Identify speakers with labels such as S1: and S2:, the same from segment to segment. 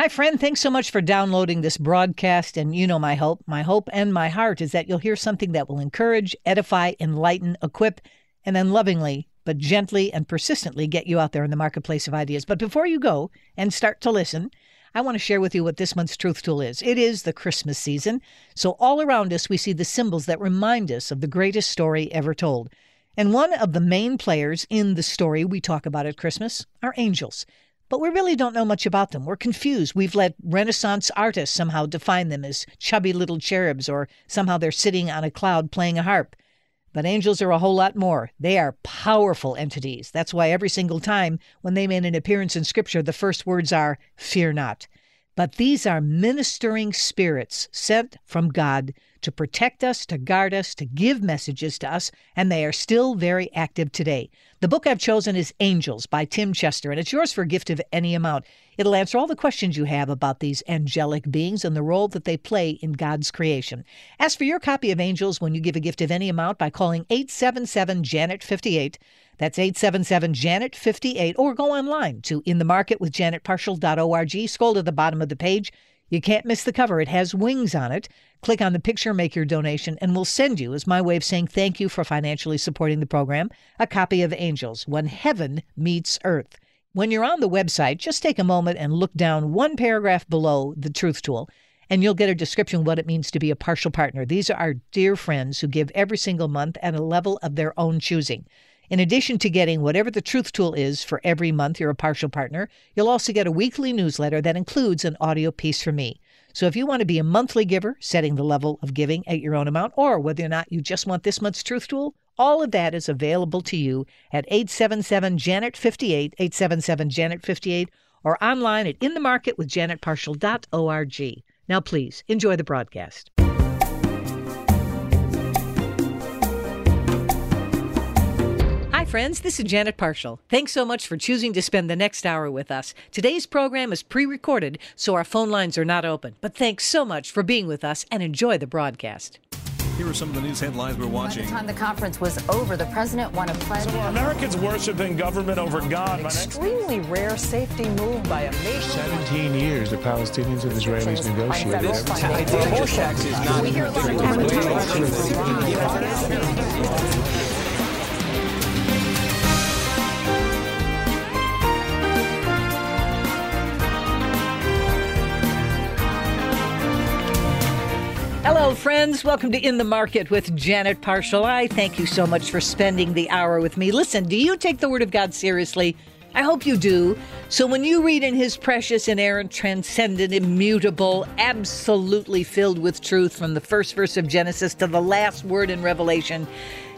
S1: Hi, friend. Thanks so much for downloading this broadcast. And you know my hope. My hope and my heart is that you'll hear something that will encourage, edify, enlighten, equip, and then lovingly, but gently and persistently get you out there in the marketplace of ideas. But before you go and start to listen, I want to share with you what this month's Truth Tool is. It is the Christmas season. So all around us, we see the symbols that remind us of the greatest story ever told. And one of the main players in the story we talk about at Christmas are angels but we really don't know much about them. We're confused. We've let Renaissance artists somehow define them as chubby little cherubs, or somehow they're sitting on a cloud playing a harp. But angels are a whole lot more. They are powerful entities. That's why every single time when they make an appearance in Scripture, the first words are, Fear not. But these are ministering spirits sent from God to protect us, to guard us, to give messages to us, and they are still very active today. The book I've chosen is Angels by Tim Chester, and it's yours for a gift of any amount. It'll answer all the questions you have about these angelic beings and the role that they play in God's creation. Ask for your copy of Angels when you give a gift of any amount by calling 877 Janet 58. That's 877 Janet 58, or go online to inthemarketwithjanetparshall.org. Scroll to the bottom of the page. You can't miss the cover. It has wings on it. Click on the picture, make your donation, and we'll send you, as my way of saying thank you for financially supporting the program, a copy of Angels When Heaven Meets Earth. When you're on the website, just take a moment and look down one paragraph below the Truth Tool, and you'll get a description of what it means to be a Parshall partner. These are our dear friends who give every single month at a level of their own choosing. In addition to getting whatever the Truth Tool is for every month you're a Parshall partner, you'll also get a weekly newsletter that includes an audio piece from me. So if you want to be a monthly giver, setting the level of giving at your own amount, or whether or not you just want this month's Truth Tool, all of that is available to you at 877 Janet 58, 877 Janet 58, or online at inthemarketwithjanetparshall.org. Now, please enjoy the broadcast. Friends. This is Janet Parshall. Thanks so much for choosing to spend the next hour with us. Today's program is pre recorded, so our phone lines are not open. But thanks so much for being with us and enjoy the broadcast.
S2: Here are some of the news headlines we're watching.
S3: By the time the conference was over, the president won a pledge.
S4: So Americans worshiping government over God?
S5: Extremely rare safety move by a nation.
S6: 17 years the Palestinians and Israelis negotiated.
S1: Hello, friends. Welcome to In the Market with Janet Parshall. I thank you so much for spending the hour with me. Listen, do you take the Word of God seriously? I hope you do. So when you read in His precious, inerrant, transcendent, immutable, absolutely filled with truth from the first verse of Genesis to the last word in Revelation,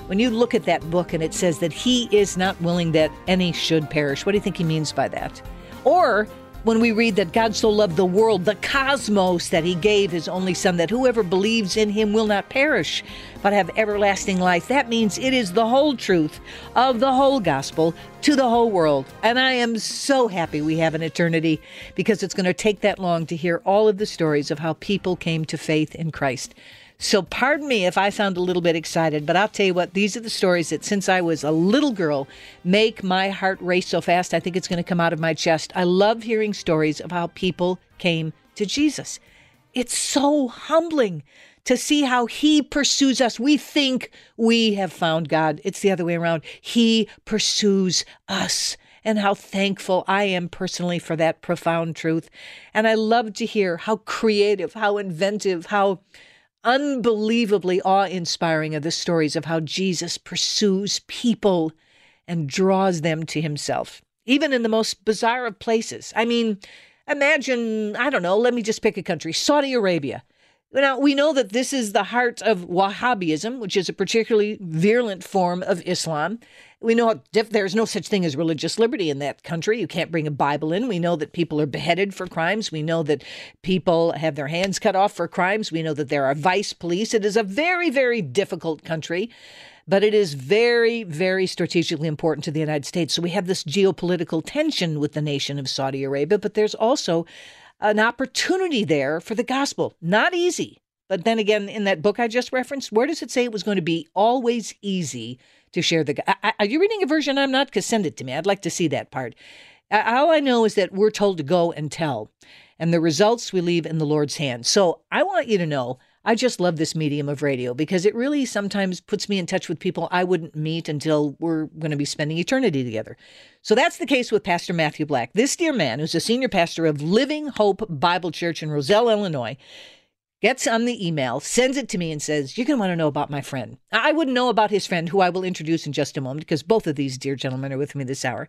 S1: when you look at that book and it says that He is not willing that any should perish, what do you think He means by that? Or when we read that God so loved the world, the cosmos, that he gave his only son, that whoever believes in him will not perish, but have everlasting life. That means it is the whole truth of the whole gospel to the whole world. And I am so happy we have an eternity because it's going to take that long to hear all of the stories of how people came to faith in Christ. So, pardon me if I sound a little bit excited, but I'll tell you what, these are the stories that since I was a little girl make my heart race so fast, I think it's going to come out of my chest. I love hearing stories of how people came to Jesus. It's so humbling to see how He pursues us. We think we have found God, it's the other way around. He pursues us and how thankful I am personally for that profound truth. And I love to hear how creative, how inventive, how unbelievably awe inspiring are the stories of how Jesus pursues people and draws them to himself, even in the most bizarre of places. I mean, imagine, I don't know, let me just pick a country Saudi Arabia. Now, we know that this is the heart of Wahhabism, which is a particularly virulent form of Islam. We know there's no such thing as religious liberty in that country. You can't bring a Bible in. We know that people are beheaded for crimes. We know that people have their hands cut off for crimes. We know that there are vice police. It is a very, very difficult country, but it is very, very strategically important to the United States. So we have this geopolitical tension with the nation of Saudi Arabia, but there's also an opportunity there for the gospel. Not easy. But then again, in that book I just referenced, where does it say it was going to be always easy to share the. Are you reading a version I'm not? Because send it to me. I'd like to see that part. All I know is that we're told to go and tell, and the results we leave in the Lord's hands. So I want you to know I just love this medium of radio because it really sometimes puts me in touch with people I wouldn't meet until we're going to be spending eternity together. So that's the case with Pastor Matthew Black. This dear man, who's a senior pastor of Living Hope Bible Church in Roselle, Illinois, gets on the email, sends it to me, and says, You're going to want to know about my friend. I wouldn't know about his friend, who I will introduce in just a moment, because both of these dear gentlemen are with me this hour.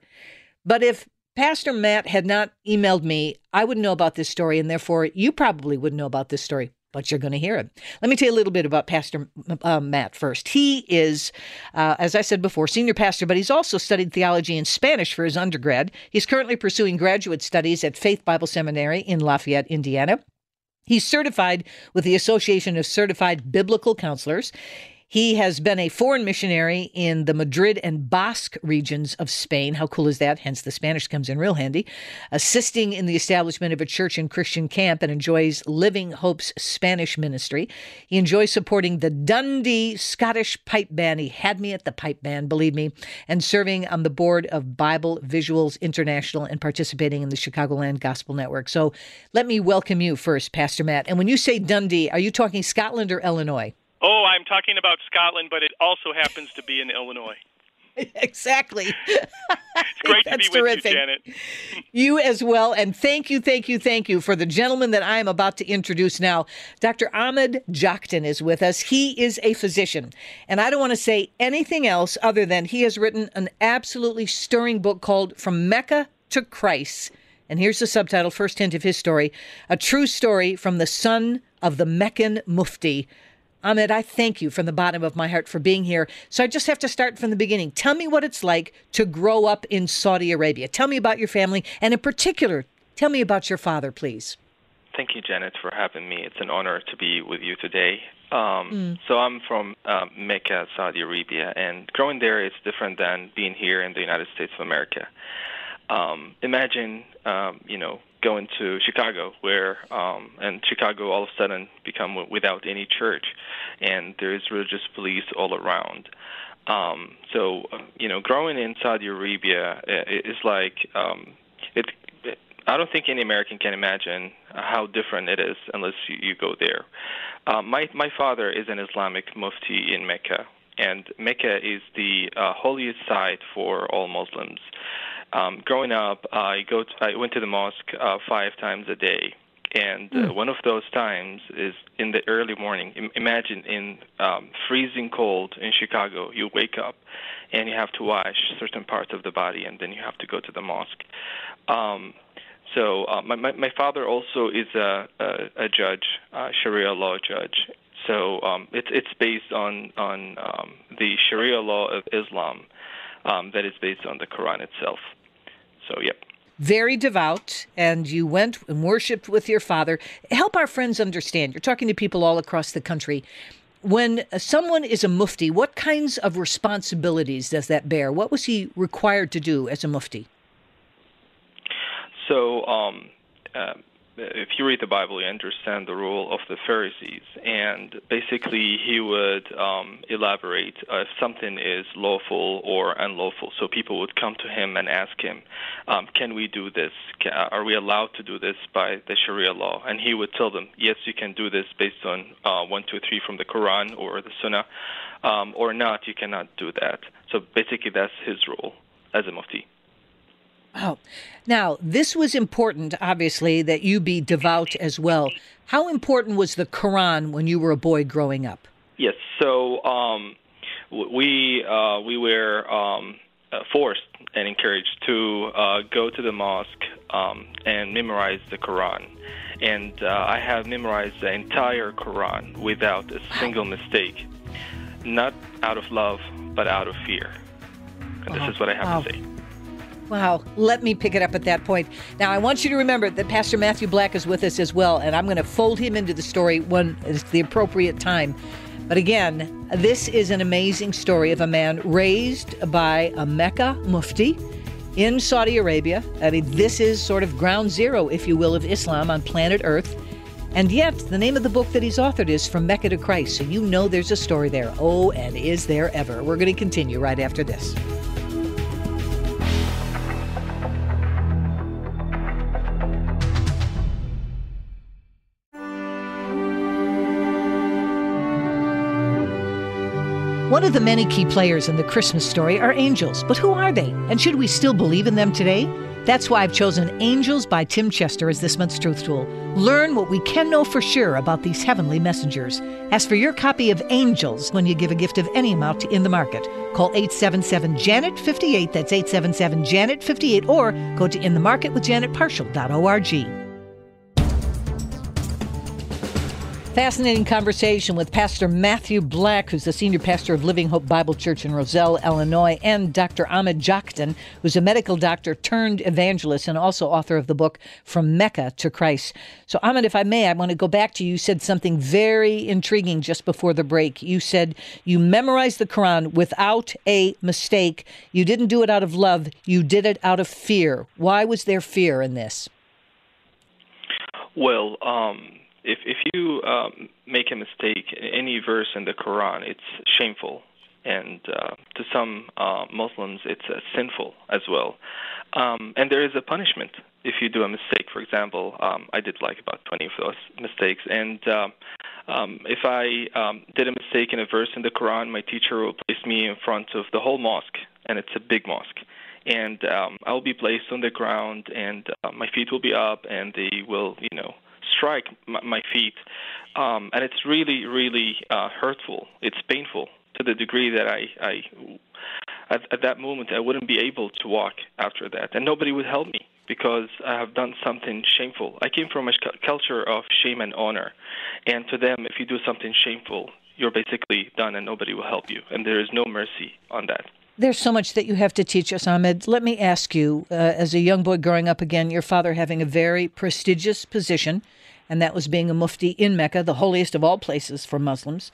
S1: But if Pastor Matt had not emailed me, I wouldn't know about this story, and therefore you probably wouldn't know about this story. But you're going to hear it. Let me tell you a little bit about Pastor uh, Matt first. He is, uh, as I said before, senior pastor, but he's also studied theology in Spanish for his undergrad. He's currently pursuing graduate studies at Faith Bible Seminary in Lafayette, Indiana. He's certified with the Association of Certified Biblical Counselors. He has been a foreign missionary in the Madrid and Basque regions of Spain. How cool is that? Hence, the Spanish comes in real handy. Assisting in the establishment of a church and Christian camp and enjoys Living Hope's Spanish ministry. He enjoys supporting the Dundee Scottish Pipe Band. He had me at the pipe band, believe me, and serving on the board of Bible Visuals International and participating in the Chicagoland Gospel Network. So let me welcome you first, Pastor Matt. And when you say Dundee, are you talking Scotland or Illinois?
S7: Oh, I'm talking about Scotland, but it also happens to be in Illinois.
S1: exactly.
S7: It's great to be
S1: terrific.
S7: with you, Janet.
S1: You as well. And thank you, thank you, thank you for the gentleman that I am about to introduce now. Dr. Ahmed Joktan is with us. He is a physician. And I don't want to say anything else other than he has written an absolutely stirring book called From Mecca to Christ. And here's the subtitle, first hint of his story A True Story from the Son of the Meccan Mufti. Ahmed, I thank you from the bottom of my heart for being here. So I just have to start from the beginning. Tell me what it's like to grow up in Saudi Arabia. Tell me about your family, and in particular, tell me about your father, please.
S8: Thank you, Janet, for having me. It's an honor to be with you today. Um, mm. So I'm from uh, Mecca, Saudi Arabia, and growing there is different than being here in the United States of America. Um, imagine, um, you know, going to Chicago, where um, and Chicago all of a sudden become without any church, and there is religious police all around. Um, so uh, you know, growing in Saudi Arabia is like um, it, it. I don't think any American can imagine how different it is unless you, you go there. Uh, my my father is an Islamic mufti in Mecca, and Mecca is the uh, holiest site for all Muslims. Um, growing up, I go. To, I went to the mosque uh, five times a day, and uh, mm. one of those times is in the early morning. I- imagine in um, freezing cold in Chicago, you wake up and you have to wash certain parts of the body, and then you have to go to the mosque. Um, so uh, my, my my father also is a a, a judge, a Sharia law judge. So um, it's it's based on on um, the Sharia law of Islam um, that is based on the Quran itself. So, yep.
S1: Very devout, and you went and worshiped with your father. Help our friends understand. You're talking to people all across the country. When someone is a mufti, what kinds of responsibilities does that bear? What was he required to do as a mufti?
S8: So, um, uh, if you read the Bible, you understand the role of the Pharisees. And basically, he would um, elaborate uh, if something is lawful or unlawful. So people would come to him and ask him, um, Can we do this? Are we allowed to do this by the Sharia law? And he would tell them, Yes, you can do this based on uh, 1, 2, 3 from the Quran or the Sunnah, um, or not, you cannot do that. So basically, that's his role as a mufti.
S1: Oh, now this was important, obviously, that you be devout as well. How important was the Quran when you were a boy growing up?
S8: Yes, so um, we uh, we were um, uh, forced and encouraged to uh, go to the mosque um, and memorize the Quran. And uh, I have memorized the entire Quran without a single mistake, not out of love, but out of fear. And this is what I have
S1: wow.
S8: to say.
S1: Wow. Let me pick it up at that point. Now, I want you to remember that Pastor Matthew Black is with us as well, and I'm going to fold him into the story when it's the appropriate time. But again, this is an amazing story of a man raised by a Mecca mufti in Saudi Arabia. I mean, this is sort of ground zero, if you will, of Islam on planet Earth. And yet, the name of the book that he's authored is From Mecca to Christ. So you know there's a story there. Oh, and is there ever? We're going to continue right after this. One of the many key players in the Christmas story are angels, but who are they? And should we still believe in them today? That's why I've chosen Angels by Tim Chester as this month's Truth Tool. Learn what we can know for sure about these heavenly messengers. Ask for your copy of Angels when you give a gift of any amount In the Market. Call 877 Janet 58, that's 877 Janet 58, or go to inthemarketwithjanetparshall.org. Fascinating conversation with Pastor Matthew Black, who's the senior pastor of Living Hope Bible Church in Roselle, Illinois, and Dr. Ahmed Joktan, who's a medical doctor turned evangelist and also author of the book From Mecca to Christ. So, Ahmed, if I may, I want to go back to you. You said something very intriguing just before the break. You said you memorized the Quran without a mistake. You didn't do it out of love, you did it out of fear. Why was there fear in this?
S8: Well, um, if if you um, make a mistake in any verse in the Quran, it's shameful, and uh, to some uh, Muslims, it's uh, sinful as well. Um, and there is a punishment if you do a mistake. For example, um, I did like about 20 of those mistakes, and uh, um, if I um, did a mistake in a verse in the Quran, my teacher will place me in front of the whole mosque, and it's a big mosque and um, I'll be placed on the ground, and uh, my feet will be up, and they will, you know, strike my, my feet, um, and it's really, really uh, hurtful. It's painful to the degree that I, I at, at that moment, I wouldn't be able to walk after that, and nobody would help me because I have done something shameful. I came from a culture of shame and honor, and to them, if you do something shameful, you're basically done, and nobody will help you, and there is no mercy on that.
S1: There's so much that you have to teach us, Ahmed. Let me ask you, uh, as a young boy growing up again, your father having a very prestigious position and that was being a mufti in Mecca, the holiest of all places for Muslims.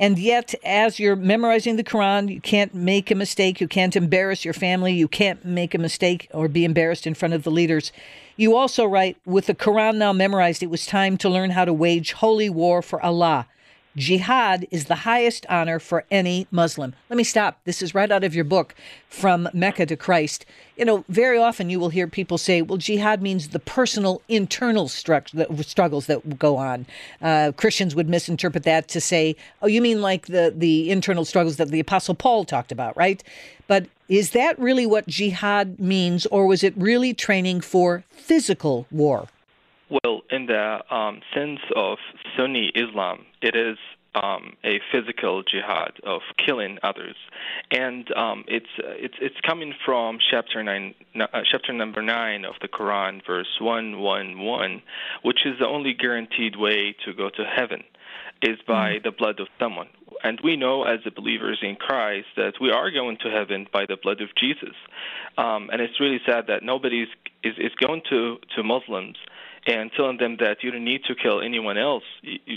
S1: And yet, as you're memorizing the Quran, you can't make a mistake. You can't embarrass your family. You can't make a mistake or be embarrassed in front of the leaders. You also write, with the Quran now memorized, it was time to learn how to wage holy war for Allah. Jihad is the highest honor for any Muslim. Let me stop. This is right out of your book, From Mecca to Christ. You know, very often you will hear people say, well, jihad means the personal internal stru- struggles that go on. Uh, Christians would misinterpret that to say, oh, you mean like the, the internal struggles that the Apostle Paul talked about, right? But is that really what jihad means, or was it really training for physical war?
S8: Well, in the um, sense of Sunni Islam, it is um, a physical jihad of killing others, and um, it's uh, it's it's coming from chapter nine, uh, chapter number nine of the Quran, verse one one one, which is the only guaranteed way to go to heaven, is by mm. the blood of someone. And we know, as the believers in Christ, that we are going to heaven by the blood of Jesus. Um, and it's really sad that nobody is, is, is going to, to Muslims and telling them that you don't need to kill anyone else.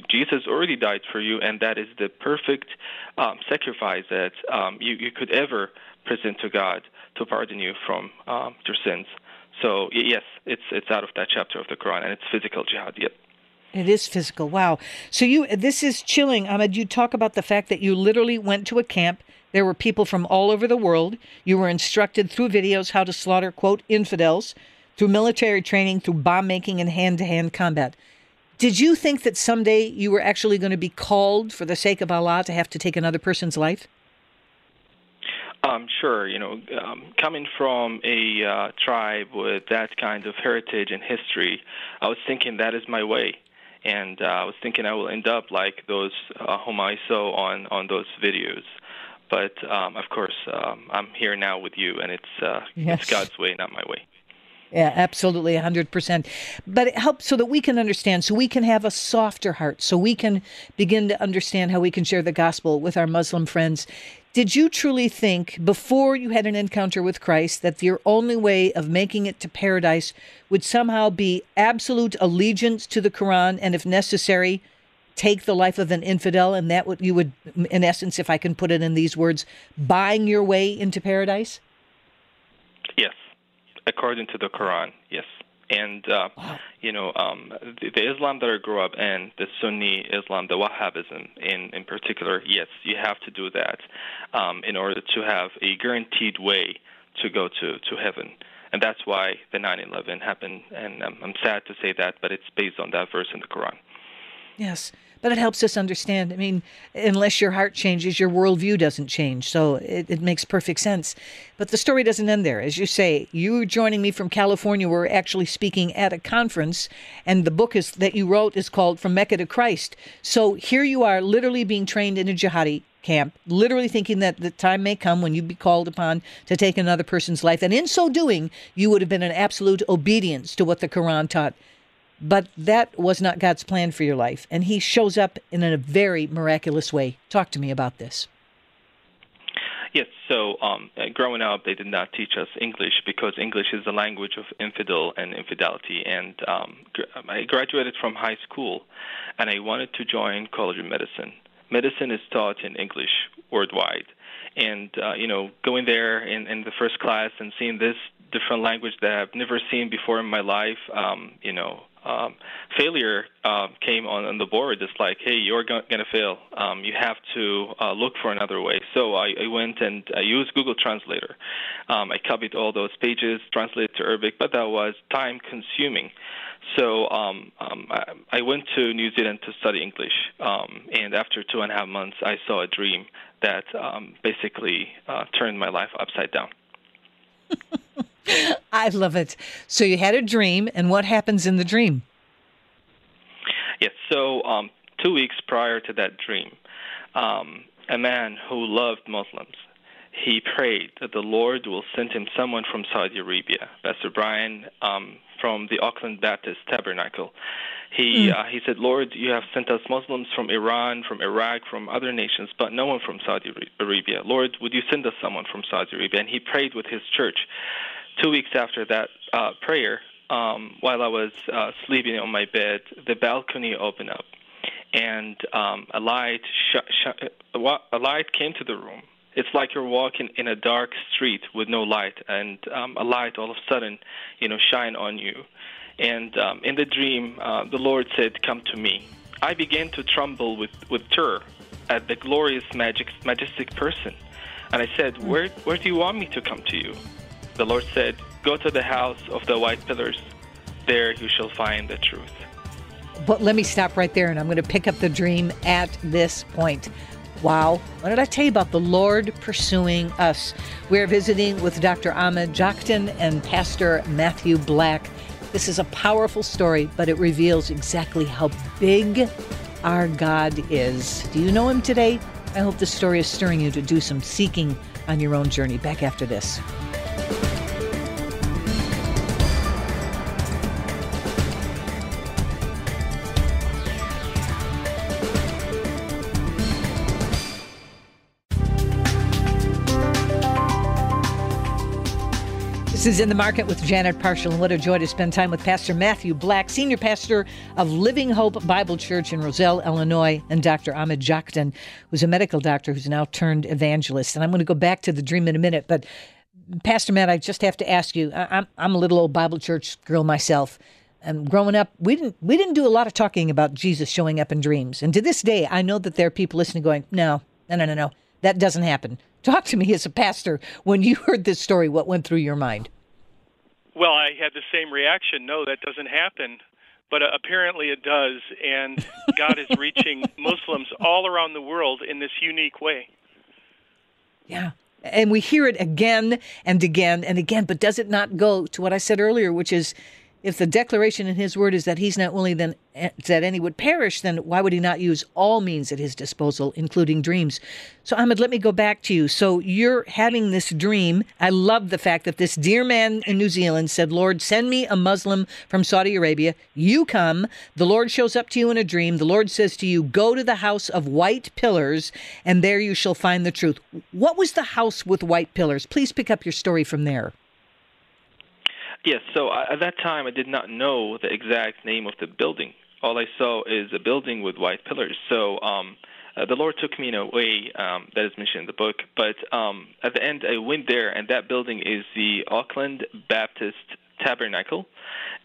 S8: Jesus already died for you, and that is the perfect um, sacrifice that um, you, you could ever present to God to pardon you from um, your sins. So yes, it's it's out of that chapter of the Quran, and it's physical jihad. Yep.
S1: It is physical. Wow. So you this is chilling, Ahmed. You talk about the fact that you literally went to a camp. There were people from all over the world. You were instructed through videos how to slaughter quote infidels through military training, through bomb making and hand to hand combat. Did you think that someday you were actually going to be called for the sake of Allah to have to take another person's life?
S8: Um, sure. You know, um, coming from a uh, tribe with that kind of heritage and history, I was thinking that is my way. And uh, I was thinking I will end up like those uh, whom I saw on, on those videos. But um, of course, um, I'm here now with you, and it's, uh, yes. it's God's way, not my way.
S1: Yeah, absolutely, 100%. But it helps so that we can understand, so we can have a softer heart, so we can begin to understand how we can share the gospel with our Muslim friends. Did you truly think, before you had an encounter with Christ, that your only way of making it to paradise would somehow be absolute allegiance to the Quran and, if necessary, take the life of an infidel? And that would, you would, in essence, if I can put it in these words, buying your way into paradise?
S8: According to the Quran, yes. And uh, wow. you know, um, the, the, Islam that I grew up in, the Sunni Islam, the Wahhabism in in particular, yes, you have to do that um, in order to have a guaranteed way to go to to heaven. And that's why the 9/11 happened. And um, I'm sad to say that, but it's based on that verse in the Quran.
S1: Yes. But it helps us understand. I mean, unless your heart changes, your worldview doesn't change. So it, it makes perfect sense. But the story doesn't end there. As you say, you joining me from California. We're actually speaking at a conference, and the book is that you wrote is called From Mecca to Christ. So here you are, literally being trained in a jihadi camp, literally thinking that the time may come when you'd be called upon to take another person's life. And in so doing, you would have been in absolute obedience to what the Quran taught. But that was not God's plan for your life. And He shows up in a very miraculous way. Talk to me about this.
S8: Yes, so um, growing up, they did not teach us English because English is the language of infidel and infidelity. And um, gr- I graduated from high school, and I wanted to join College of Medicine. Medicine is taught in English worldwide, and uh, you know, going there in, in the first class and seeing this different language that I've never seen before in my life, um, you know, um, failure uh, came on, on the board. It's like, hey, you're going to fail. Um, you have to uh, look for another way. So I, I went and I used Google Translator. Um, I copied all those pages, translated to Arabic, but that was time consuming. So um, um, I, I went to New Zealand to study English, and after two and a half months, I saw a dream that basically uh, turned my life upside down.
S1: I love it. So you had a dream, and what happens in the dream?
S8: Yes. So um, two weeks prior to that dream, um, a man who loved Muslims, he prayed that the Lord will send him someone from Saudi Arabia. Pastor Brian um, from the Auckland Baptist Tabernacle. He mm. uh, he said, Lord, you have sent us Muslims from Iran, from Iraq, from other nations, but no one from Saudi Arabia. Lord, would you send us someone from Saudi Arabia? And he prayed with his church two weeks after that uh, prayer, um, while I was uh, sleeping on my bed, the balcony opened up, and um, a light sh- sh- a light came to the room. It's like you're walking in a dark street with no light, and um, a light all of a sudden, you know, shine on you. And um, in the dream, uh, the Lord said, "Come to me." I began to tremble with, with terror at the glorious, magic, majestic person, and I said, "Where, where do you want me to come to you?" The Lord said, Go to the house of the white pillars. There you shall find the truth.
S1: But let me stop right there and I'm going to pick up the dream at this point. Wow. What did I tell you about the Lord pursuing us? We're visiting with Dr. Ahmed Joktan and Pastor Matthew Black. This is a powerful story, but it reveals exactly how big our God is. Do you know him today? I hope the story is stirring you to do some seeking on your own journey. Back after this. This is In the Market with Janet Parshall, and what a joy to spend time with Pastor Matthew Black, Senior Pastor of Living Hope Bible Church in Roselle, Illinois, and Dr. Ahmed Joktan, who's a medical doctor who's now turned evangelist. And I'm going to go back to the dream in a minute, but Pastor Matt, I just have to ask you. I'm I'm a little old Bible church girl myself, and growing up, we didn't we didn't do a lot of talking about Jesus showing up in dreams. And to this day, I know that there are people listening going, "No, no, no, no, no, that doesn't happen." Talk to me as a pastor when you heard this story. What went through your mind?
S7: Well, I had the same reaction. No, that doesn't happen. But uh, apparently it does, and God is reaching Muslims all around the world in this unique way.
S1: Yeah. And we hear it again and again and again, but does it not go to what I said earlier, which is if the declaration in his word is that he's not willing then eh, that any would perish, then why would he not use all means at his disposal, including dreams? So Ahmed, let me go back to you. So you're having this dream. I love the fact that this dear man in New Zealand said, Lord, send me a Muslim from Saudi Arabia. You come. The Lord shows up to you in a dream. The Lord says to you, Go to the house of white pillars, and there you shall find the truth. What was the house with white pillars? Please pick up your story from there.
S8: Yes, so I, at that time I did not know the exact name of the building. All I saw is a building with white pillars. So um, uh, the Lord took me in a way um, that is mentioned in the book. But um, at the end, I went there, and that building is the Auckland Baptist Tabernacle,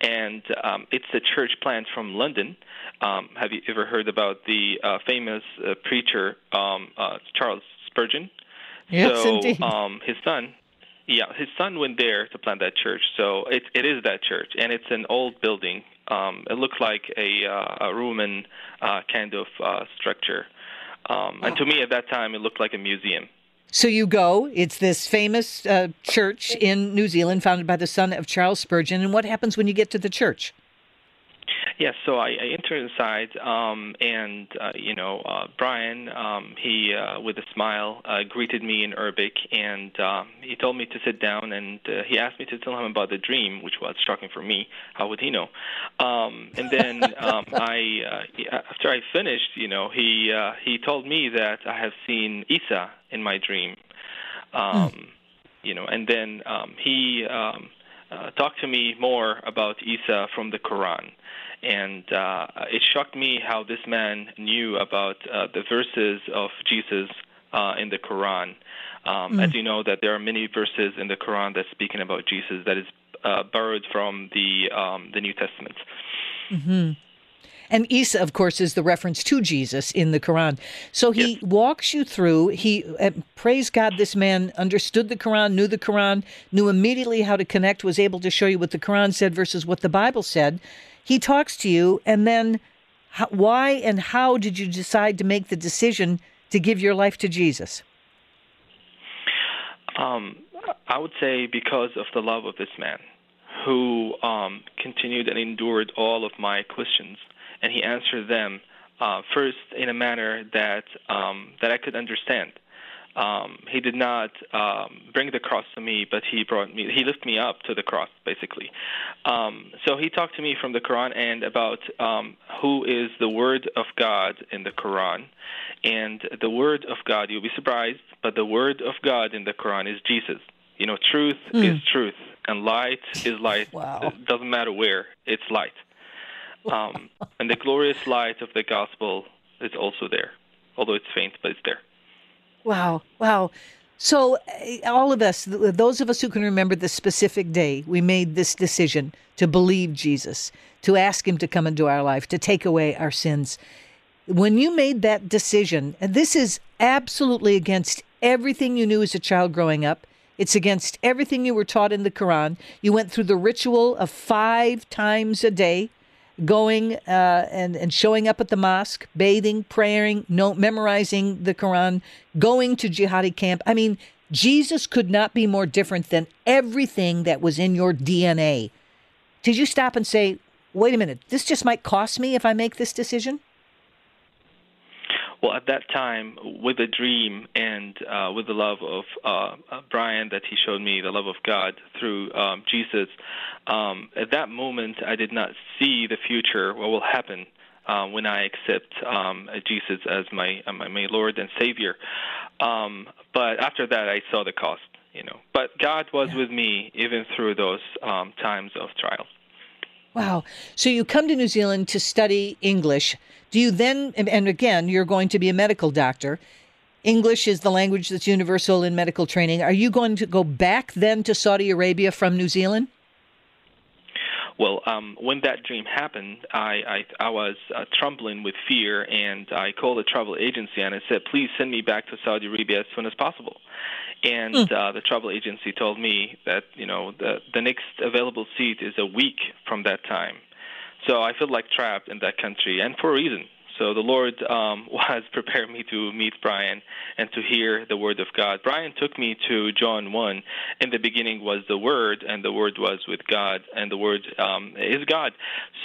S8: and um, it's a church plant from London. Um, have you ever heard about the uh, famous uh, preacher um, uh, Charles Spurgeon?
S1: Yes,
S8: so,
S1: indeed.
S8: Um, his son yeah, his son went there to plant that church. So it it is that church, and it's an old building. Um, it looked like a, uh, a Roman uh, kind of uh, structure. Um, and to me, at that time, it looked like a museum.
S1: So you go. It's this famous uh, church in New Zealand, founded by the son of Charles Spurgeon. And what happens when you get to the church?
S8: Yes, so I, I entered inside, um, and uh, you know, uh, Brian, um, he uh, with a smile uh, greeted me in Arabic, and uh, he told me to sit down, and uh, he asked me to tell him about the dream, which was shocking for me. How would he know? Um, and then um, I, uh, after I finished, you know, he uh, he told me that I have seen Isa in my dream. Um, mm. You know, and then um, he. Um, uh, talked to me more about Isa from the Quran and uh, it shocked me how this man knew about uh, the verses of Jesus uh, in the Quran. Um, mm. As you know, that there are many verses in the Quran that's speaking about Jesus that is uh, borrowed from the um, the New Testament.
S1: Mm-hmm. And Isa, of course, is the reference to Jesus in the Quran. So he yes. walks you through. He, uh, praise God, this man understood the Quran, knew the Quran, knew immediately how to connect, was able to show you what the Quran said versus what the Bible said. He talks to you, and then how, why and how did you decide to make the decision to give your life to Jesus?
S8: Um, I would say because of the love of this man who um, continued and endured all of my questions, and he answered them uh, first in a manner that um, that I could understand um, he did not um, bring the cross to me, but he brought me. He lifted me up to the cross, basically. Um, so he talked to me from the Quran and about um, who is the Word of God in the Quran, and the Word of God. You'll be surprised, but the Word of God in the Quran is Jesus. You know, truth mm. is truth, and light is light.
S1: Wow.
S8: It doesn't matter where; it's light. Um, and the glorious light of the gospel is also there, although it's faint, but it's there.
S1: Wow. Wow. So, eh, all of us, those of us who can remember the specific day we made this decision to believe Jesus, to ask Him to come into our life, to take away our sins, when you made that decision, and this is absolutely against everything you knew as a child growing up, it's against everything you were taught in the Quran. You went through the ritual of five times a day going uh, and, and showing up at the mosque, bathing, praying, no, memorizing the Quran, going to jihadi camp. I mean, Jesus could not be more different than everything that was in your DNA. Did you stop and say, wait a minute, this just might cost me if I make this decision?
S8: Well, at that time, with a dream and uh, with the love of uh, uh, Brian that he showed me, the love of God through um, Jesus, um, at that moment, I did not see the future, what will happen uh, when I accept um, Jesus as my, uh, my, my Lord and Savior. Um, but after that, I saw the cost, you know. But God was yeah. with me even through those um, times of trial.
S1: Wow. So you come to New Zealand to study English. Do you then, and again, you're going to be a medical doctor. English is the language that's universal in medical training. Are you going to go back then to Saudi Arabia from New Zealand?
S8: Well, um, when that dream happened, I I, I was uh, trembling with fear, and I called a travel agency and I said, "Please send me back to Saudi Arabia as soon as possible." And mm. uh, the travel agency told me that you know the the next available seat is a week from that time. So I feel like trapped in that country, and for a reason. So the Lord um, was preparing me to meet Brian and to hear the Word of God. Brian took me to John 1. In the beginning was the Word, and the Word was with God, and the Word um, is God.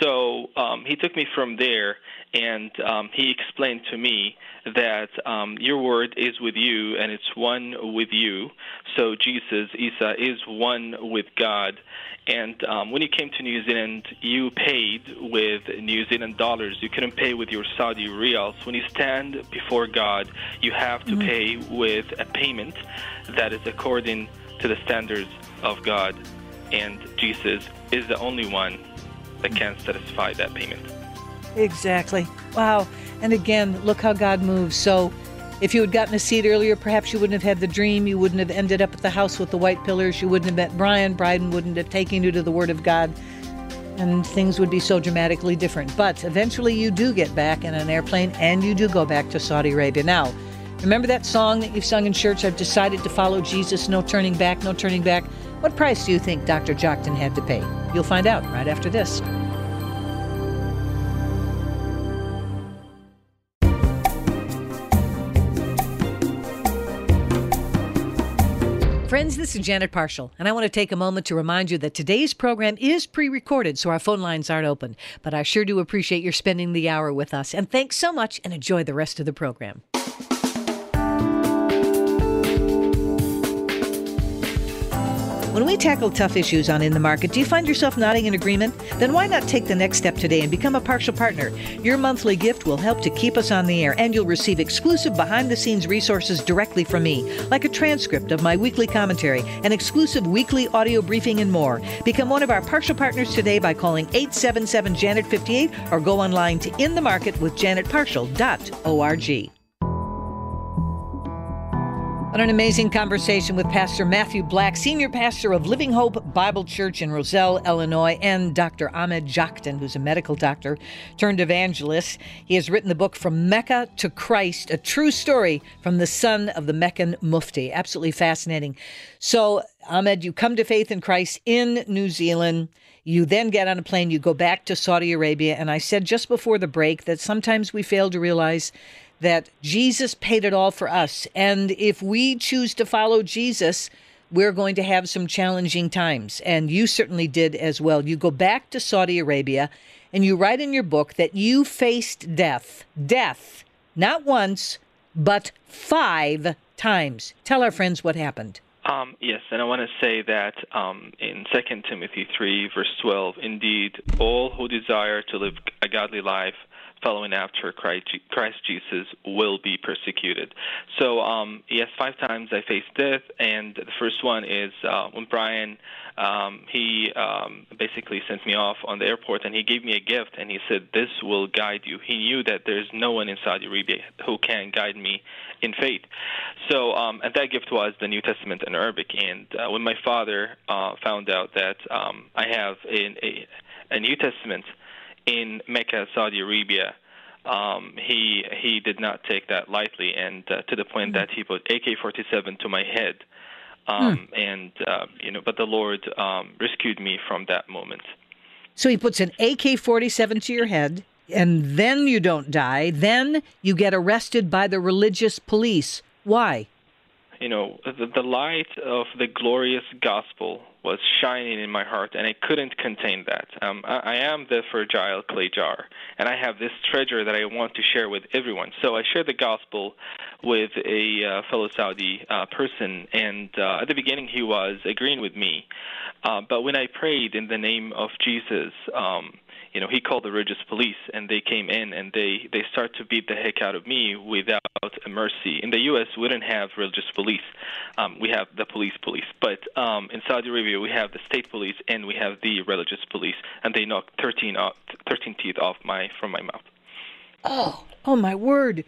S8: So um, he took me from there, and um, he explained to me that um, your Word is with you, and it's one with you. So Jesus, Isa, is one with God. And um, when you came to New Zealand, you paid with New Zealand dollars. You couldn't pay with your Saudi riyals. When you stand before God, you have to mm-hmm. pay with a payment that is according to the standards of God. And Jesus is the only one that can satisfy that payment.
S1: Exactly. Wow. And again, look how God moves. So, if you had gotten a seat earlier, perhaps you wouldn't have had the dream. You wouldn't have ended up at the house with the white pillars. You wouldn't have met Brian. Brian wouldn't have taken you to the Word of God. And things would be so dramatically different. But eventually you do get back in an airplane and you do go back to Saudi Arabia. Now, remember that song that you've sung in church? I've decided to follow Jesus, no turning back, no turning back. What price do you think Dr. Joktan had to pay? You'll find out right after this. Friends, this is Janet Parshall, and I want to take a moment to remind you that today's program is pre recorded, so our phone lines aren't open. But I sure do appreciate your spending the hour with us. And thanks so much, and enjoy the rest of the program. When we tackle tough issues on In the Market, do you find yourself nodding in agreement? Then why not take the next step today and become a Parshall partner? Your monthly gift will help to keep us on the air, and you'll receive exclusive behind the scenes resources directly from me, like a transcript of my weekly commentary, an exclusive weekly audio briefing, and more. Become one of our Parshall partners today by calling 877 Janet 58 or go online to inthemarketwithjanetparshall.org. On an amazing conversation with Pastor Matthew Black, senior pastor of Living Hope Bible Church in Roselle, Illinois, and Dr. Ahmed Joktan, who's a medical doctor turned evangelist. He has written the book From Mecca to Christ, a true story from the son of the Meccan Mufti. Absolutely fascinating. So, Ahmed, you come to faith in Christ in New Zealand. You then get on a plane, you go back to Saudi Arabia. And I said just before the break that sometimes we fail to realize that Jesus paid it all for us. And if we choose to follow Jesus, we're going to have some challenging times. And you certainly did as well. You go back to Saudi Arabia and you write in your book that you faced death. Death, not once, but five times. Tell our friends what happened.
S8: Um, yes, and I want to say that um, in 2 Timothy 3, verse 12, indeed, all who desire to live a godly life following after Christ, Jesus will be persecuted. So, um, yes, five times I faced death, and the first one is uh, when Brian um, he um, basically sent me off on the airport, and he gave me a gift, and he said, "This will guide you." He knew that there's no one in Saudi Arabia who can guide me in faith. So, um, and that gift was the New Testament in Arabic. And uh, when my father uh, found out that um, I have a, a, a New Testament in Mecca, Saudi Arabia, um, he he did not take that lightly, and uh, to the point mm-hmm. that he put AK-47 to my head, um, hmm. and uh, you know, but the Lord um, rescued me from that moment.
S1: So he puts an AK-47 to your head, and then you don't die. Then you get arrested by the religious police. Why?
S8: You know, the, the light of the glorious gospel was shining in my heart, and I couldn't contain that. Um, I, I am the fragile clay jar, and I have this treasure that I want to share with everyone. So I shared the gospel with a uh, fellow Saudi uh, person, and uh, at the beginning he was agreeing with me. Uh, but when I prayed in the name of Jesus, um, you know, he called the religious police, and they came in and they they start to beat the heck out of me without mercy. In the U.S., we don't have religious police; um, we have the police police. But um, in Saudi Arabia, we have the state police and we have the religious police, and they knocked 13 off, 13 teeth off my from my mouth.
S1: Oh, oh my word!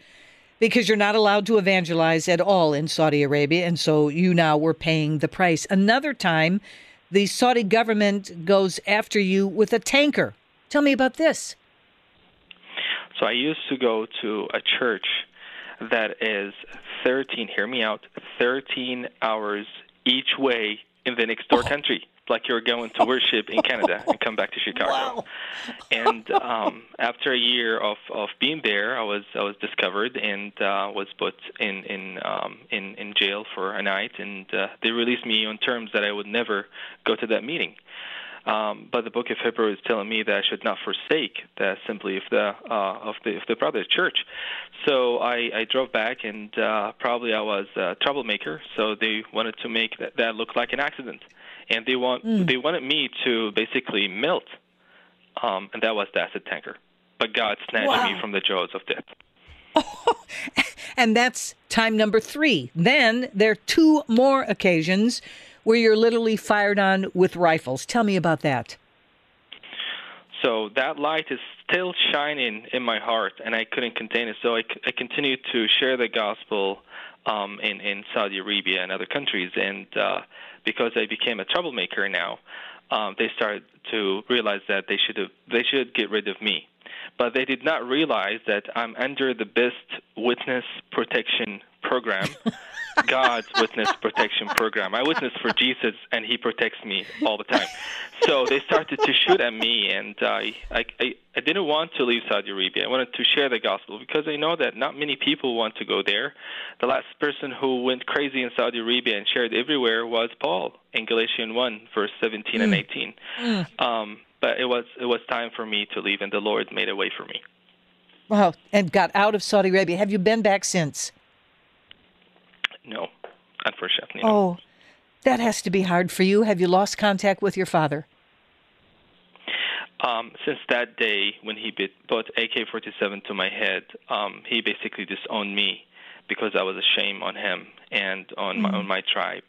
S1: Because you're not allowed to evangelize at all in Saudi Arabia, and so you now were paying the price. Another time, the Saudi government goes after you with a tanker Tell me about this.
S8: So I used to go to a church that is 13, hear me out, 13 hours each way in the next door oh. country. Like you're going to worship in Canada and come back to Chicago.
S1: Wow.
S8: and um, after a year of, of being there, I was I was discovered and uh, was put in in um, in in jail for a night, and uh, they released me on terms that I would never go to that meeting. Um, but the book of Hebrews is telling me that I should not forsake the assembly of the uh, of the of the brother church. So I, I drove back, and uh, probably I was a troublemaker. So they wanted to make that, that look like an accident, and they want mm. they wanted me to basically melt, um, and that was the acid tanker. But God snatched wow. me from the jaws of death.
S1: Oh, and that's time number three. Then there are two more occasions where you're literally fired on with rifles. Tell me about that.
S8: So that light is still shining in my heart, and I couldn't contain it. So I, I continued to share the gospel um, in in Saudi Arabia and other countries, and uh, because I became a troublemaker now, um, they started to realize that they should have, they should get rid of me. But they did not realize that I'm under the best witness protection program, God's witness protection program. I witness for Jesus, and He protects me all the time. So they started to shoot at me, and I, I, I didn't want to leave Saudi Arabia. I wanted to share the gospel because I know that not many people want to go there. The last person who went crazy in Saudi Arabia and shared everywhere was Paul in Galatians 1, verse 17 mm. and 18. Mm. Um, but it was it was time for me to leave, and the Lord made a way for me.
S1: Wow! And got out of Saudi Arabia. Have you been back since?
S8: No, unfortunately.
S1: No. Oh, that has to be hard for you. Have you lost contact with your father?
S8: Um, since that day when he bit, put AK-47 to my head, um, he basically disowned me because I was a shame on him and on mm-hmm. my on my tribe.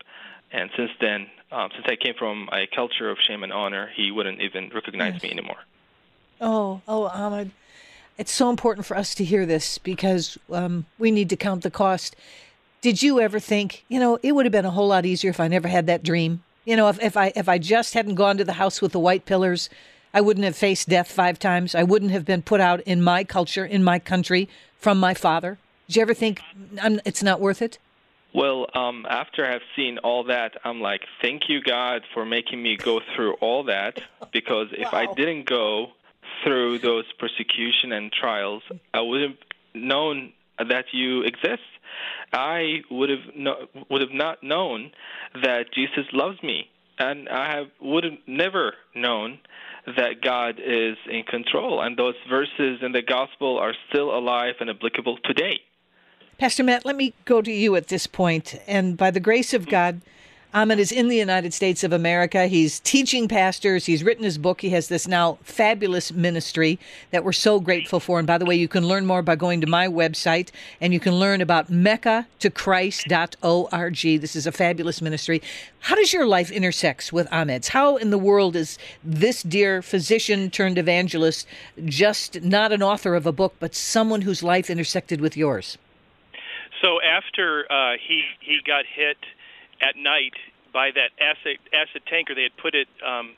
S8: And since then, um, since I came from a culture of shame and honor, he wouldn't even recognize yes. me anymore.
S1: Oh, oh, Ahmed, it's so important for us to hear this because um, we need to count the cost. Did you ever think, you know, it would have been a whole lot easier if I never had that dream? You know, if, if I if I just hadn't gone to the house with the white pillars, I wouldn't have faced death five times. I wouldn't have been put out in my culture, in my country, from my father. Did you ever think I'm, it's not worth it?
S8: Well, um, after I've seen all that, I'm like, thank you, God, for making me go through all that. Because if wow. I didn't go through those persecution and trials, I would have known that you exist. I would have no, would have not known that Jesus loves me, and I have would have never known that God is in control. And those verses in the gospel are still alive and applicable today.
S1: Pastor Matt, let me go to you at this point. And by the grace of God, Ahmed is in the United States of America. He's teaching pastors. He's written his book. He has this now fabulous ministry that we're so grateful for. And by the way, you can learn more by going to my website and you can learn about Mecca to Christ.org. This is a fabulous ministry. How does your life intersect with Ahmed's? How in the world is this dear physician turned evangelist just not an author of a book, but someone whose life intersected with yours?
S7: So after uh, he he got hit at night by that acid acid tanker. They had put it um,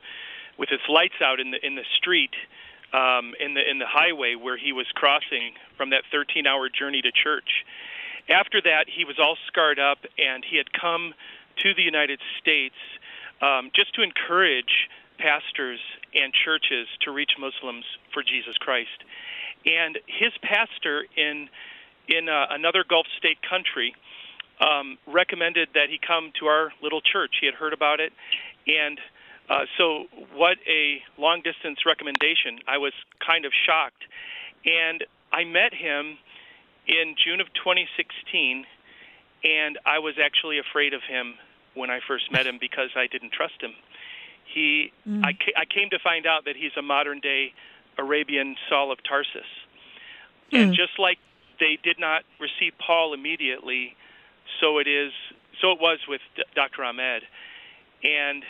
S7: with its lights out in the in the street um, in the in the highway where he was crossing from that 13-hour journey to church. After that, he was all scarred up, and he had come to the United States um, just to encourage pastors and churches to reach Muslims for Jesus Christ. And his pastor in in uh, another Gulf state country um, recommended that he come to our little church. He had heard about it, and uh, so what a long distance recommendation. I was kind of shocked, and I met him in June of 2016, and I was actually afraid of him when I first met him because I didn't trust him. He, mm. I, ca- I came to find out that he's a modern day Arabian Saul of Tarsus, mm. and just like they did not receive Paul immediately, so it is. So it was with Dr. Ahmed, and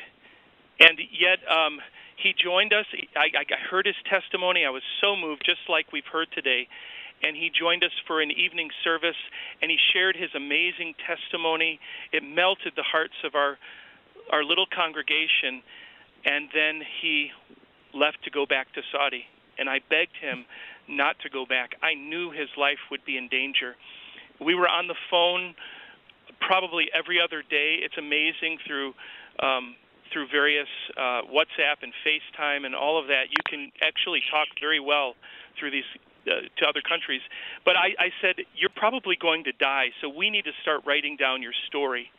S7: and yet um, he joined us. I, I heard his testimony. I was so moved, just like we've heard today. And he joined us for an evening service, and he shared his amazing testimony. It melted the hearts of our our little congregation. And then he left to go back to Saudi, and I begged him not to go back. I knew his life would be in danger. We were on the phone probably every other day. It's amazing through um, through various uh, WhatsApp and FaceTime and all of that. You can actually talk very well through these uh, to other countries. But I, I said, You're probably going to die, so we need to start writing down your story.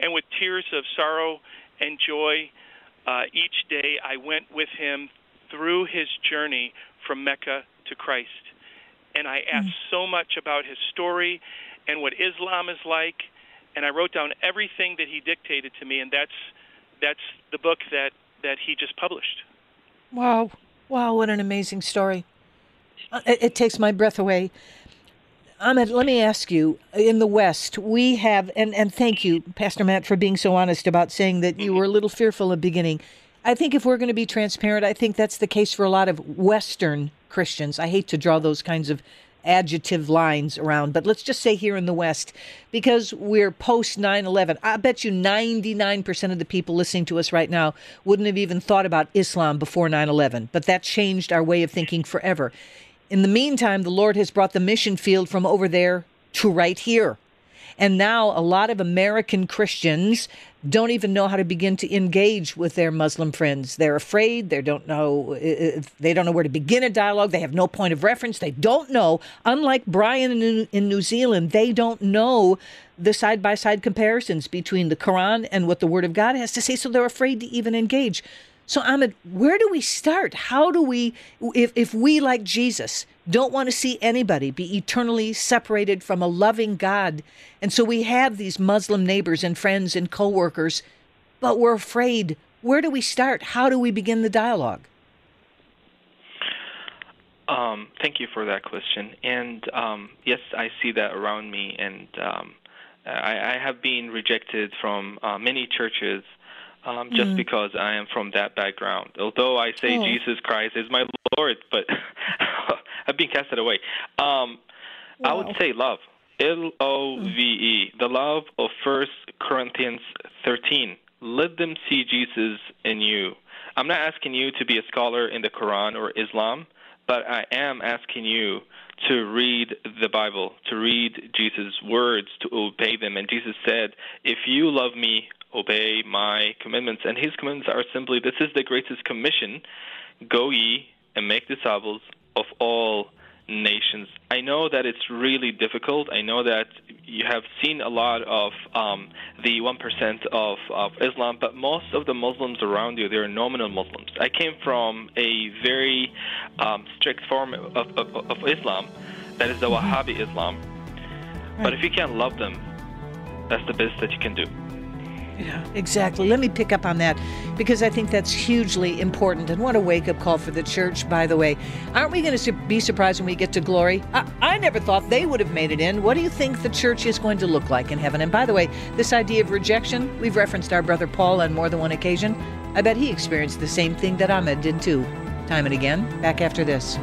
S7: And with tears of sorrow and joy uh, each day, I went with him through his journey from Mecca to Christ. And I asked mm-hmm. so much about his story and what Islam is like and I wrote down everything that he dictated to me, and that's that's the book that that he just published.
S1: Wow, wow, what an amazing story! Uh, it, it takes my breath away. Ahmed, let me ask you: in the West, we have, and and thank you, Pastor Matt, for being so honest about saying that you were a little fearful at the beginning. I think if we're going to be transparent, I think that's the case for a lot of Western Christians. I hate to draw those kinds of adjective lines around, but let's just say here in the West, because we're post 9 11, I bet you 99% of the people listening to us right now wouldn't have even thought about Islam before 9 11, but that changed our way of thinking forever. In the meantime, the Lord has brought the mission field from over there to right here. And now a lot of American Christians don't even know how to begin to engage with their Muslim friends. They're afraid. They don't know. Uh, uh, they don't know where to begin a dialogue. They have no point of reference. They don't know. Unlike Brian in, in New Zealand, they don't know the side by side comparisons between the Quran and what the Word of God has to say. So they're afraid to even engage. So, Ahmed, where do we start? How do we, if, if we, like Jesus, don't want to see anybody be eternally separated from a loving God, and so we have these Muslim neighbors and friends and coworkers, but we're afraid, where do we start? How do we begin the dialogue?
S8: Um, thank you for that question. And um, yes, I see that around me, and um, I, I, have been rejected from uh, many churches um, just mm. because I am from that background. Although I say oh. Jesus Christ is my Lord, but I've been casted away. Um, wow. I would say love. L O V E. The love of First Corinthians 13. Let them see Jesus in you. I'm not asking you to be a scholar in the Quran or Islam, but I am asking you to read the Bible, to read Jesus' words, to obey them. And Jesus said, If you love me, obey my commandments. And his commandments are simply this is the greatest commission go ye and make disciples of all nations. I know that it's really difficult. I know that you have seen a lot of um, the 1% of, of Islam, but most of the Muslims around you, they're nominal Muslims. I came from a very um, strict form of, of, of, Islam, that is the Wahhabi Islam. But if you can't love them, that's the best that you can do.
S1: Yeah, exactly. Let me pick up on that because I think that's hugely important. And what a wake up call for the church, by the way. Aren't we going to be surprised when we get to glory? I, I never thought they would have made it in. What do you think the church is going to look like in heaven? And by the way, this idea of rejection, we've referenced our brother Paul on more than one occasion. I bet he experienced the same thing that Ahmed did too, time and again. Back after this.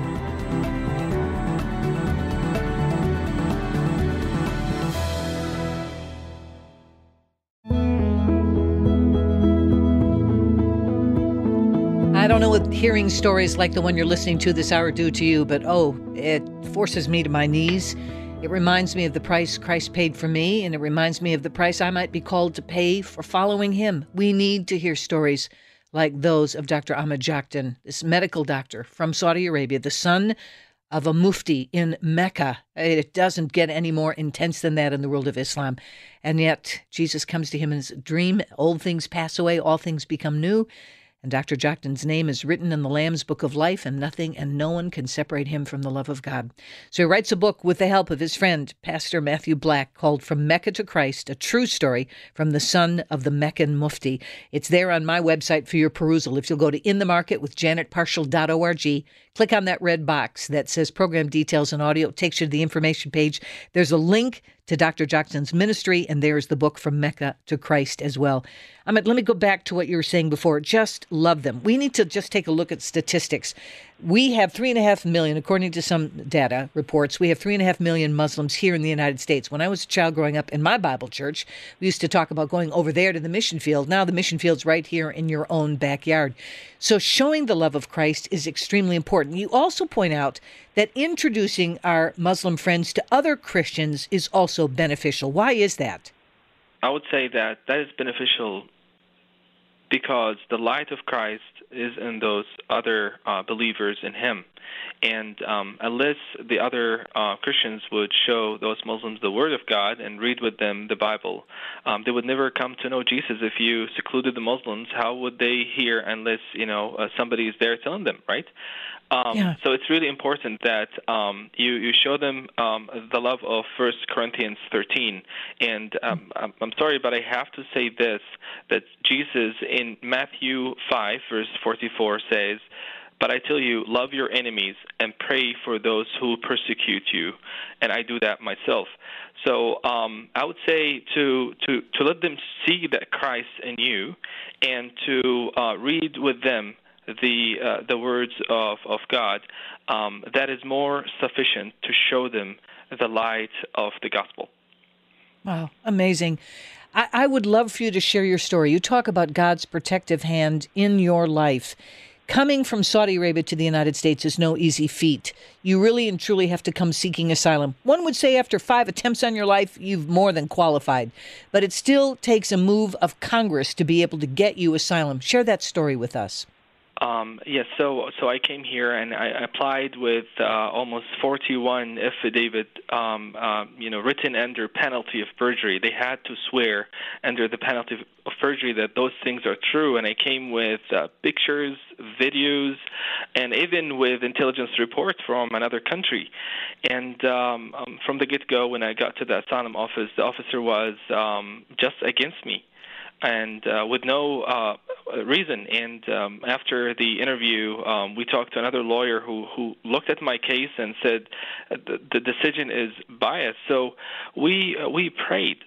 S1: Hearing stories like the one you're listening to this hour do to you, but oh, it forces me to my knees. It reminds me of the price Christ paid for me, and it reminds me of the price I might be called to pay for following him. We need to hear stories like those of Dr. Ahmed Joktan, this medical doctor from Saudi Arabia, the son of a mufti in Mecca. It doesn't get any more intense than that in the world of Islam. And yet, Jesus comes to him in his dream. Old things pass away, all things become new. And Dr. Joktan's name is written in the Lamb's Book of Life, and nothing and no one can separate him from the love of God. So he writes a book with the help of his friend, Pastor Matthew Black, called From Mecca to Christ, a true story from the son of the Meccan Mufti. It's there on my website for your perusal. If you'll go to inthemarketwithjanetparshall.org, click on that red box that says program details and audio. It takes you to the information page. There's a link to Dr. Joktan's ministry, and there's the book From Mecca to Christ as well. Mean, let me go back to what you were saying before. Just love them. We need to just take a look at statistics. We have three and a half million, according to some data reports, we have three and a half million Muslims here in the United States. When I was a child growing up in my Bible church, we used to talk about going over there to the mission field. Now the mission field's right here in your own backyard. So showing the love of Christ is extremely important. You also point out that introducing our Muslim friends to other Christians is also beneficial. Why is that?
S8: I would say that that is beneficial because the light of Christ is in those other uh, believers in Him. And um, unless the other uh, Christians would show those Muslims the Word of God and read with them the Bible, um, they would never come to know Jesus. If you secluded the Muslims, how would they hear unless you know uh, somebody is there telling them, right? Um, yeah. So it's really important that um, you you show them um, the love of First Corinthians 13. And um, I'm sorry, but I have to say this: that Jesus in Matthew 5 verse 44 says. But I tell you, love your enemies and pray for those who persecute you. And I do that myself. So um, I would say to, to, to let them see that Christ in you and to uh, read with them the uh, the words of of God, um, that is more sufficient to show them the light of the gospel.
S1: Wow, amazing. I, I would love for you to share your story. You talk about God's protective hand in your life. Coming from Saudi Arabia to the United States is no easy feat. You really and truly have to come seeking asylum. One would say after five attempts on your life, you've more than qualified. But it still takes a move of Congress to be able to get you asylum. Share that story with us.
S8: Um, yes, so so I came here and I applied with uh, almost 41 affidavit, um, uh, you know, written under penalty of perjury. They had to swear under the penalty of perjury that those things are true, and I came with uh, pictures, videos, and even with intelligence reports from another country. And um, um, from the get-go, when I got to the asylum office, the officer was um, just against me and uh, with no uh, reason. And um, after the interview, um, we talked to another lawyer who who looked at my case and said the, the decision is biased. So we uh, we prayed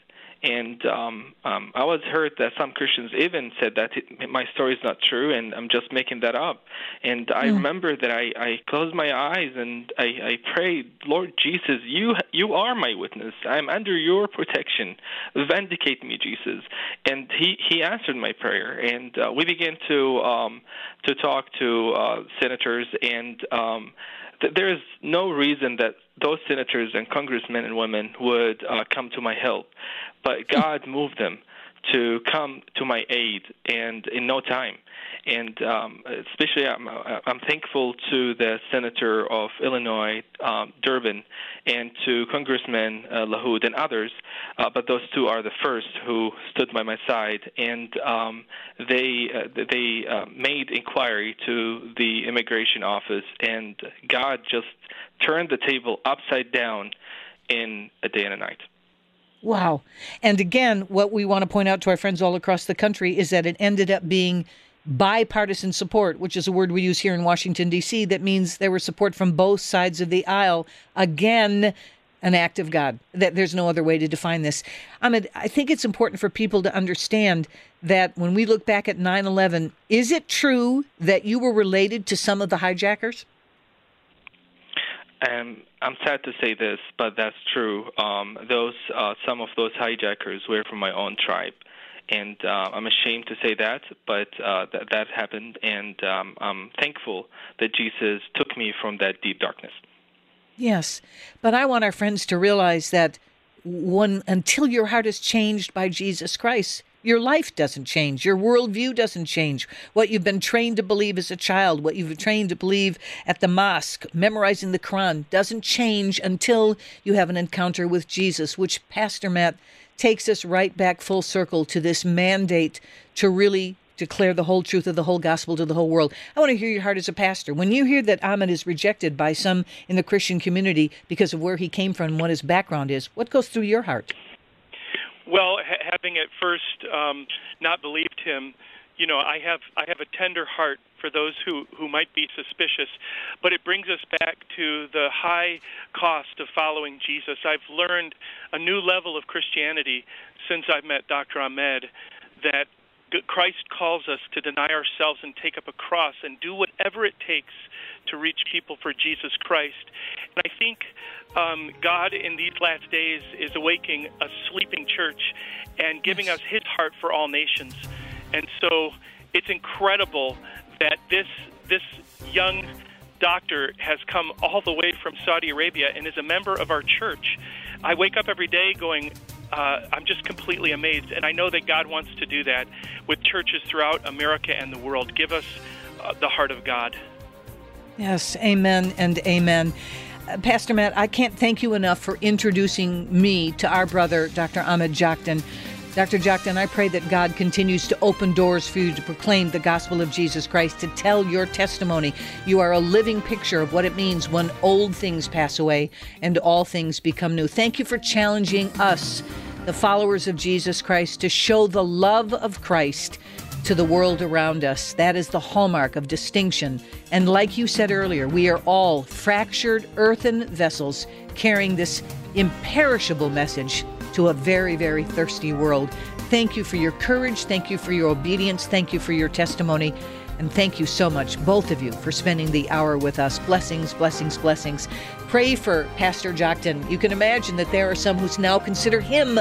S8: and um, um, I was heard that some Christians even said that it, my story is not true, and I'm just making that up. And I mm. remember that I, I closed my eyes and I, I prayed, Lord Jesus, you you are my witness. I'm under your protection. Vindicate me, Jesus. And he he answered my prayer, and uh, we began to um, to talk to uh, senators and. Um, there is no reason that those senators and congressmen and women would uh, come to my help but God moved them to come to my aid, and in no time. And um, especially, I'm, I'm thankful to the senator of Illinois, um, Durbin, and to Congressman uh, LaHood and others. Uh, but those two are the first who stood by my side, and um, they uh, they uh, made inquiry to the immigration office, and God just turned the table upside down in a day and a night.
S1: Wow. And again, what we want to point out to our friends all across the country is that it ended up being bipartisan support, which is a word we use here in Washington, D.C., that means there was support from both sides of the aisle. Again, an act of God. That there's no other way to define this. Ahmed, I think it's important for people to understand that when we look back at 9 11, is it true that you were related to some of the hijackers?
S8: Um, I'm sad to say this, but that's true. Um, those uh, some of those hijackers were from my own tribe, and uh, I'm ashamed to say that, but uh, th- that happened, and um, I'm thankful that Jesus took me from that deep darkness.
S1: Yes, but I want our friends to realize that when until your heart is changed by Jesus Christ, your life doesn't change. Your worldview doesn't change. What you've been trained to believe as a child, what you've been trained to believe at the mosque, memorizing the Quran, doesn't change until you have an encounter with Jesus, which Pastor Matt takes us right back full circle to this mandate to really declare the whole truth of the whole gospel to the whole world. I want to hear your heart as a pastor. When you hear that Ahmed is rejected by some in the Christian community because of where he came from and what his background is, what goes through your heart?
S7: Well, ha- having at first um, not believed him, you know, I have I have a tender heart for those who who might be suspicious, but it brings us back to the high cost of following Jesus. I've learned a new level of Christianity since I've met Dr. Ahmed that Christ calls us to deny ourselves and take up a cross and do whatever it takes to reach people for Jesus Christ. And I think um, God in these last days is awakening a sleeping church and giving us His heart for all nations. And so it's incredible that this this young doctor has come all the way from Saudi Arabia and is a member of our church. I wake up every day going, uh, I'm just completely amazed. And I know that God wants to do that with churches throughout America and the world. Give us uh, the heart of God.
S1: Yes, amen and amen. Uh, Pastor Matt, I can't thank you enough for introducing me to our brother, Dr. Ahmed Joktan. Dr. Joktan, I pray that God continues to open doors for you to proclaim the gospel of Jesus Christ, to tell your testimony. You are a living picture of what it means when old things pass away and all things become new. Thank you for challenging us, the followers of Jesus Christ, to show the love of Christ to the world around us. That is the hallmark of distinction. And like you said earlier, we are all fractured earthen vessels carrying this imperishable message to a very, very thirsty world. Thank you for your courage. Thank you for your obedience. Thank you for your testimony. And thank you so much, both of you, for spending the hour with us. Blessings, blessings, blessings. Pray for Pastor Joktan. You can imagine that there are some who now consider him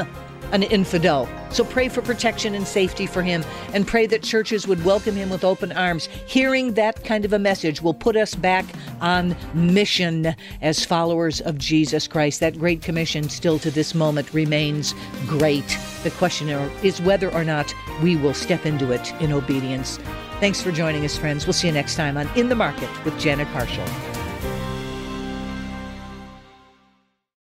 S1: an infidel. So pray for protection and safety for him and pray that churches would welcome him with open arms. Hearing that kind of a message will put us back on mission as followers of Jesus Christ. That great commission still to this moment remains great. The question is whether or not we will step into it in obedience. Thanks for joining us, friends. We'll see you next time on In the Market with Janet Parshall.